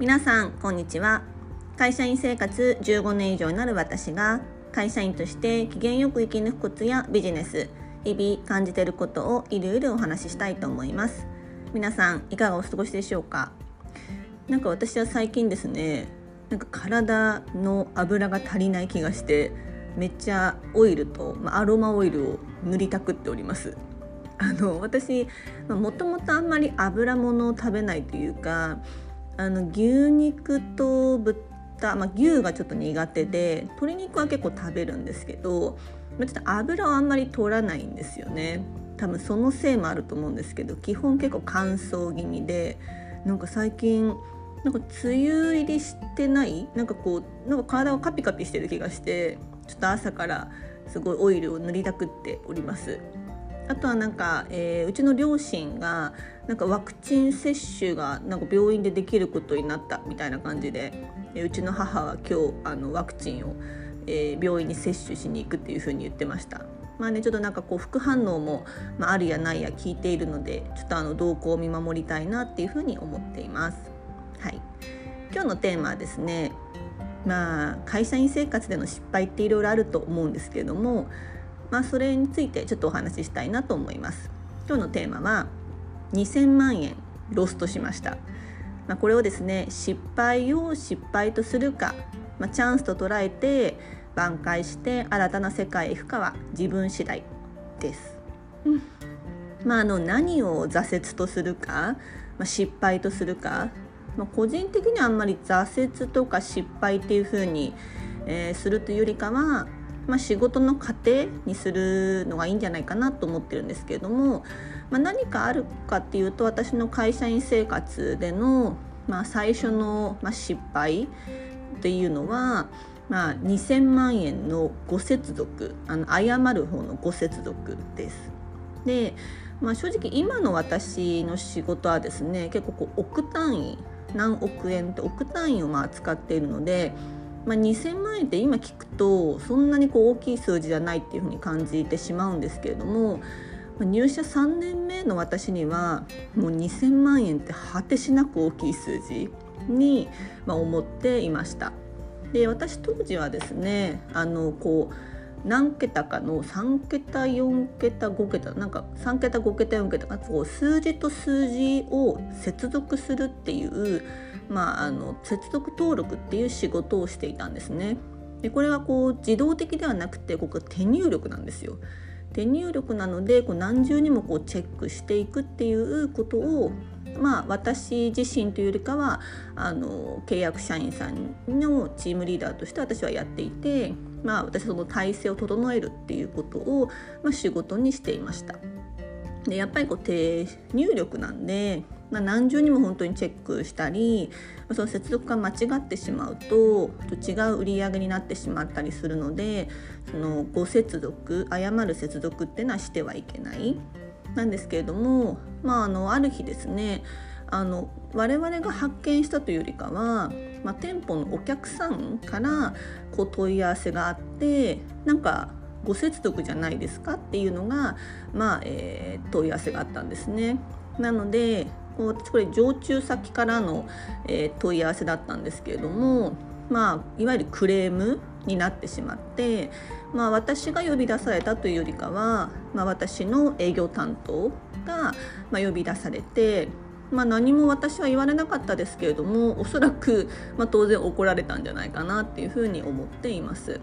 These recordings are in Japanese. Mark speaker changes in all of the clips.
Speaker 1: 皆さんこんにちは。会社員生活15年以上になる私が会社員として機嫌よく生き抜くコツやビジネス日々感じていることをいろいろお話ししたいと思います。皆さんいかがお過ごしでしょうか？なんか私は最近ですねなんか体の油が足りない気がしてめっちゃオイルと、まあ、アロマオイルを塗りたくっております。あの私もともとあんまり油物を食べないというかあの牛肉と豚、まあ、牛がちょっと苦手で鶏肉は結構食べるんですけどちょっと油をあんまり取らないんですよね多分そのせいもあると思うんですけど基本結構乾燥気味でなんか最近なんか梅雨入りしてない？なんかこうなんか体がカピカピしてる気がしてちょっと朝からすごいオイルを塗りたくっております。あとはなんか、えー、うちの両親がなんかワクチン接種がなんか病院でできることになったみたいな感じで、えー、うちの母は今日あのワクチンを、えー、病院に接種しに行くっていうふうに言ってました。まあね、ちょっとなんかこう副反応も、まあ、あるやないや聞いているのでちょっとあの動向を見守りたいなっていうふうに思っています。はい、今日のテーマはですねまあ会社員生活での失敗っていろいろあると思うんですけれどもまあ、それについてちょっとお話ししたいなと思います。今日のテーマは2000万円ロストしました。まあ、これをですね失敗を失敗とするか、まあ、チャンスと捉えて挽回して新たな世界へ行くかは自分次第です。うんまあ、あの何を挫折とするか、まあ、失敗とするか、まあ、個人的にはあんまり挫折とか失敗っていうふうに、えー、するというよりかはまあ、仕事の糧にするのがいいんじゃないかなと思ってるんですけれども、まあ、何かあるかっていうと私の会社員生活での、まあ、最初の、ま失敗っていうのは、まあ、2000万円のご接続あの謝る方のご接続です。で、まあ、正直今の私の仕事はですね結構こう億単位何億円って億単位をまあ使っているのでまあ、2,000万円って今聞くとそんなにこう大きい数字じゃないっていうふうに感じてしまうんですけれども入社3年目の私にはもう2,000万円って果てしなく大きい数字に、ま思っていました。で私当時はですねあのこう何桁かの3桁4桁5桁なんか3桁5桁4桁こう数字と数字を接続するっていうまあ、あの接続登録っていう仕事をしていたんですね。でこれはこう自動的ではなくてここ手入力なんですよ。手入力なのでこう何重にもこうチェックしていくっていうことをまあ、私自身というよりかはあの契約社員さんのチームリーダーとして私はやっていて、まあ、私その体制を整えるっていうことを、まあ、仕事にしていました。でやっぱりこう手入力なんで、何重にも本当にチェックしたりその接続が間違ってしまうと違う売り上げになってしまったりするのでそのご接続誤る接続っていうのはしてはいけないなんですけれども、まあ、あのある日ですねあの我々が発見したというよりかは、まあ、店舗のお客さんからこう問い合わせがあってなんかご接続じゃないですかっていうのが、まあえー、問い合わせがあったんですね。なのでこれ常駐先からの、問い合わせだったんですけれども、まあ、いわゆるクレームになってしまって、まあ、私が呼び出されたというよりかは、まあ、私の営業担当が、まあ、呼び出されて、まあ、何も私は言われなかったですけれどもおそらく、まあ、当然怒られたんじゃないかなっていうふうに思っています。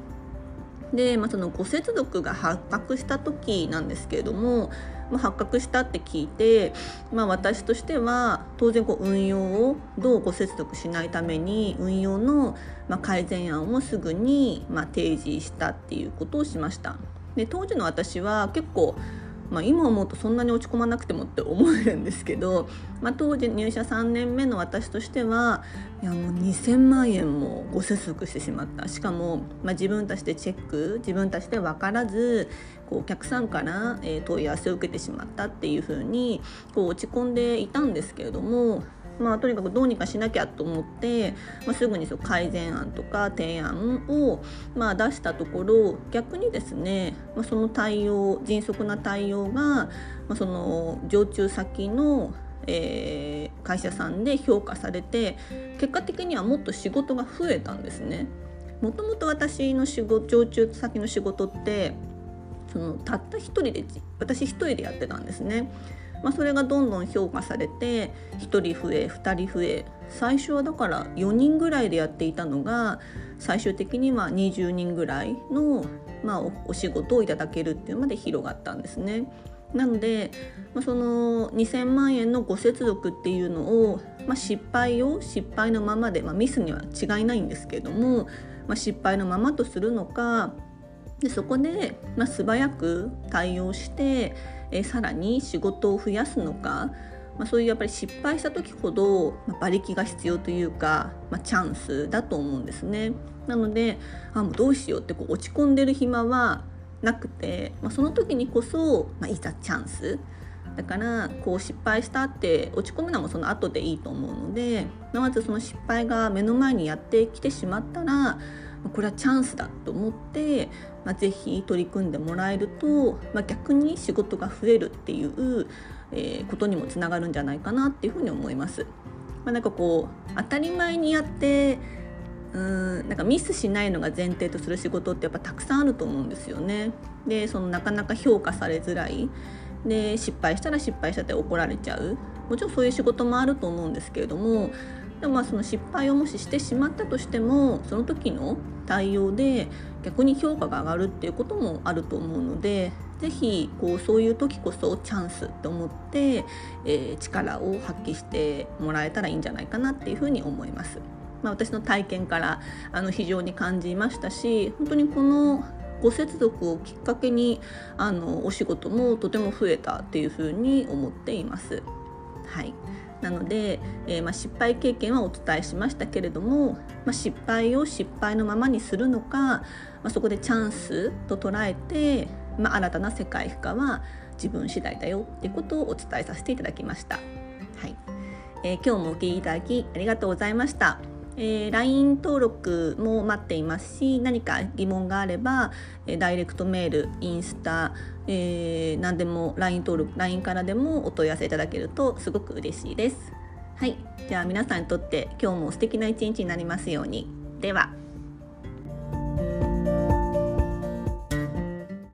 Speaker 1: で、まあ、そのご接続が発覚した時なんですけれども、まあ、発覚したって聞いて、まあ、私としては当然こう運用をどうご接続しないために運用のま改善案をすぐにま提示したっていうことをしました。で当時の私は結構まあ、今思うとそんなに落ち込まなくてもって思えるんですけど、まあ、当時入社3年目の私としてはいやもう2,000万円もご接続してしまった。しかも、まあ、自分たちでチェック自分たちで分からずこうお客さんから、え問い合わせを受けてしまったっていうふうにこう落ち込んでいたんですけれどもまあ、とにかくどうにかしなきゃと思って、まあ、すぐにそう改善案とか提案を、まあ、出したところ逆にですね、まあ、その対応迅速な対応が、まあ、その常駐先のえー、会社さんで評価されて結果的にはもっと仕事が増えたんですね。もともと私の仕事常駐先の仕事ってそのたった一人で私一人でやってたんですね。まあ、それがどんどん評価されて1人増え2人増え最初はだから4人ぐらいでやっていたのが最終的には20人ぐらいの、まあ、お仕事をいただけるっていうまで広がったんですね。なので、その2,000万円のご接続っていうのを、まあ、失敗を失敗のままで、まあ、ミスには違いないんですけれども、まあ、失敗のままとするのかでそこで、まあ、素早く対応して、えさらに仕事を増やすのか、まあ、そういうやっぱり失敗した時ほど、まあ、馬力が必要というか、まあ、チャンスだと思うんですね。なのであもうどうしようってこう落ち込んでる暇はなくて、まあ、その時にこそ、まあ、いざチャンスだからこう失敗したって落ち込むのもその後でいいと思うのでまずその失敗が目の前にやってきてしまったらこれはチャンスだと思って、まあ、ぜひ取り組んでもらえると、まあ、逆に仕事が増えるっていう、えー、ことにもつながるんじゃないかなっていうふうに思います。まあ、なんかこう当たり前にやってうんなんかミスしないのが前提とする仕事ってやっぱたくさんあると思うんですよね。でそのなかなか評価されづらいで失敗したら失敗したって怒られちゃうもちろんそういう仕事もあると思うんですけれどもでもまあその失敗をもししてしまったとしてもその時の対応で逆に評価が上がるっていうこともあると思うので是非こうそういう時こそチャンスって思って、えー、力を発揮してもらえたらいいんじゃないかなっていうふうに思います。まあ、私の体験からあの非常に感じましたし本当にこのご接続をきっかけにあのお仕事もとても増えたっていうふうに思っています。はい、なので、えー、まあ、失敗経験はお伝えしましたけれども、まあ、失敗を失敗のままにするのか、まあ、そこでチャンスと捉えて、ま新たな世界負荷は自分次第だよっていうことをお伝えさせていただきました。はいえー、今日もお聞きいただきありがとうございました。えー、LINE 登録も待っていますし何か疑問があれば、えー、ダイレクトメールインスタ、えー、何でも LINE 登録 LINE からでもお問い合わせいただけるとすごく嬉しいです。はい、じゃあ皆さんにとって今日も素敵な一日になりますように。では。